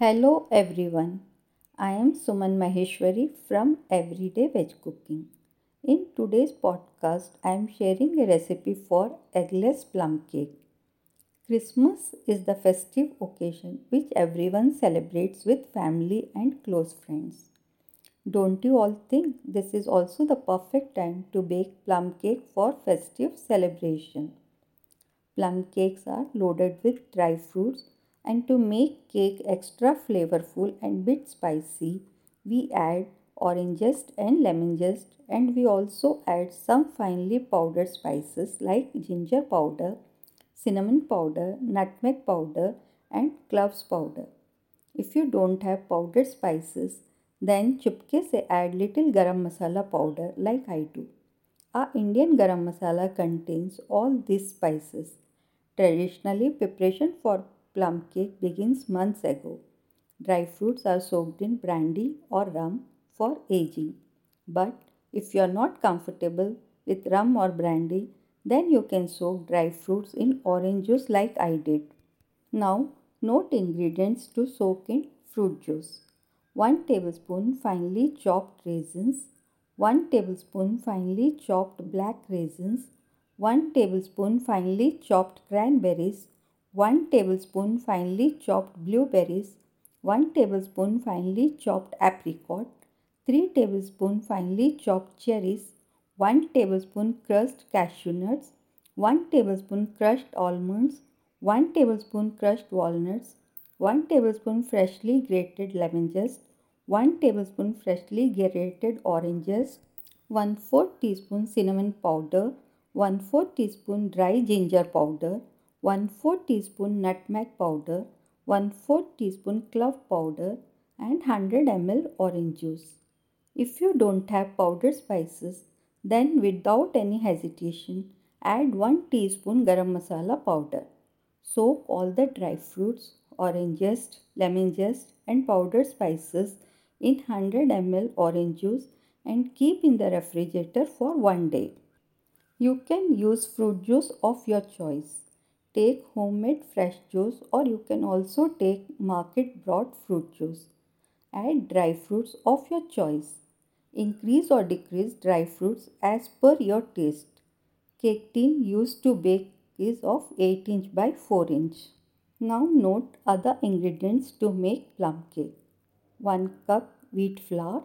Hello everyone. I am Suman Maheshwari from Everyday Veg Cooking. In today's podcast, I am sharing a recipe for eggless plum cake. Christmas is the festive occasion which everyone celebrates with family and close friends. Don't you all think this is also the perfect time to bake plum cake for festive celebration? Plum cakes are loaded with dry fruits and to make cake extra flavorful and bit spicy, we add orange zest and lemon zest and we also add some finely powdered spices like ginger powder, cinnamon powder, nutmeg powder and cloves powder. If you don't have powdered spices, then chupke se add little garam masala powder like I do. Our Indian garam masala contains all these spices. Traditionally, preparation for plum cake begins months ago. Dry fruits are soaked in brandy or rum for aging. But if you are not comfortable with rum or brandy, then you can soak dry fruits in orange juice like I did. Now, note ingredients to soak in fruit juice. 1 tablespoon finely chopped raisins, 1 tablespoon finely chopped black raisins, 1 tablespoon finely chopped cranberries, 1 tablespoon finely chopped blueberries, 1 tablespoon finely chopped apricot, 3 tablespoon finely chopped cherries, 1 tablespoon crushed cashew nuts, 1 tablespoon crushed almonds, 1 tablespoon crushed walnuts, 1 tablespoon freshly grated lemon zest, 1 tablespoon freshly grated oranges, zest, 1 4 teaspoon cinnamon powder, 1 4 teaspoon dry ginger powder, 1 4 teaspoon nutmeg powder, 1 4 teaspoon clove powder and 100 ml orange juice. If you don't have powdered spices, then without any hesitation, add 1 teaspoon garam masala powder. Soak all the dry fruits, orange zest, lemon zest and powdered spices in 100 ml orange juice and keep in the refrigerator for one day. You can use fruit juice of your choice. Take homemade fresh juice or you can also take market brought fruit juice. Add dry fruits of your choice. Increase or decrease dry fruits as per your taste. Cake tin used to bake is of 8 inch by 4 inch. Now note other ingredients to make plum cake. 1 cup wheat flour,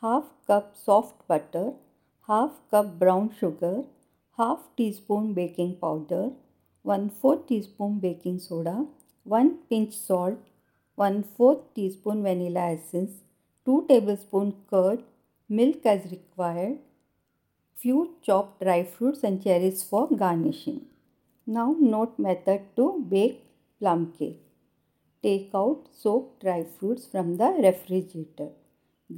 half cup soft butter, half cup brown sugar, half teaspoon baking powder, 1 4 teaspoon baking soda, 1 pinch salt, 1 4 teaspoon vanilla essence, 2 tablespoon curd, milk as required, few chopped dry fruits and cherries for garnishing. Now note method to bake plum cake. Take out soaked dry fruits from the refrigerator.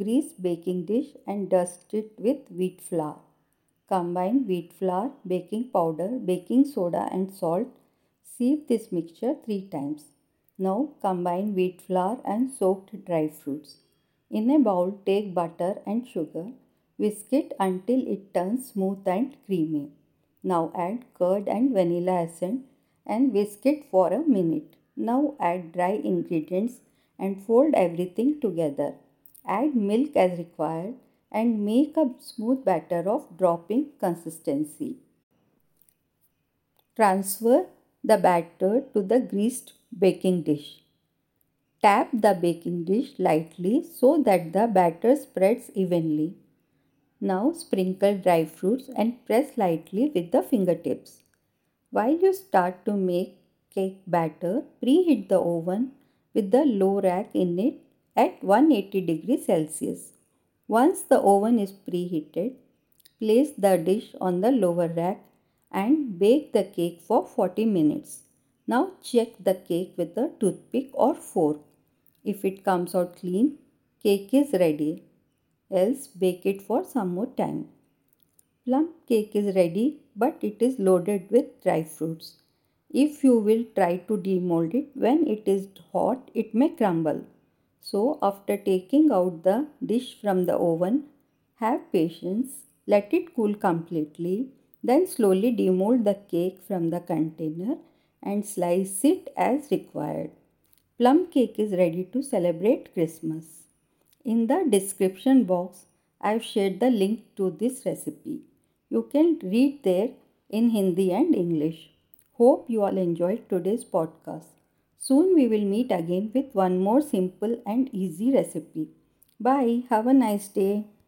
Grease baking dish and dust it with wheat flour. Combine wheat flour, baking powder, baking soda and salt. Sieve this mixture 3 times. Now combine wheat flour and soaked dry fruits. In a bowl take butter and sugar. Whisk it until it turns smooth and creamy. Now add curd and vanilla essence and whisk it for a minute. Now add dry ingredients and fold everything together. Add milk as required and make a smooth batter of dropping consistency. Transfer the batter to the greased baking dish. Tap the baking dish lightly so that the batter spreads evenly. Now sprinkle dry fruits and press lightly with the fingertips. While you start to make cake batter, preheat the oven with the low rack in it at 180 degrees Celsius. Once the oven is preheated, place the dish on the lower rack and bake the cake for 40 minutes. Now check the cake with a toothpick or fork. If it comes out clean, cake is ready. Else bake it for some more time. Plum cake is ready but it is loaded with dry fruits. If you will try to demold it when it is hot, it may crumble. So after taking out the dish from the oven, have patience, let it cool completely, then slowly demold the cake from the container and slice it as required. Plum cake is ready to celebrate Christmas. In the description box, I've shared the link to this recipe. You can read there in Hindi and English. Hope you all enjoyed today's podcast. Soon we will meet again with one more simple and easy recipe. Bye. Have a nice day.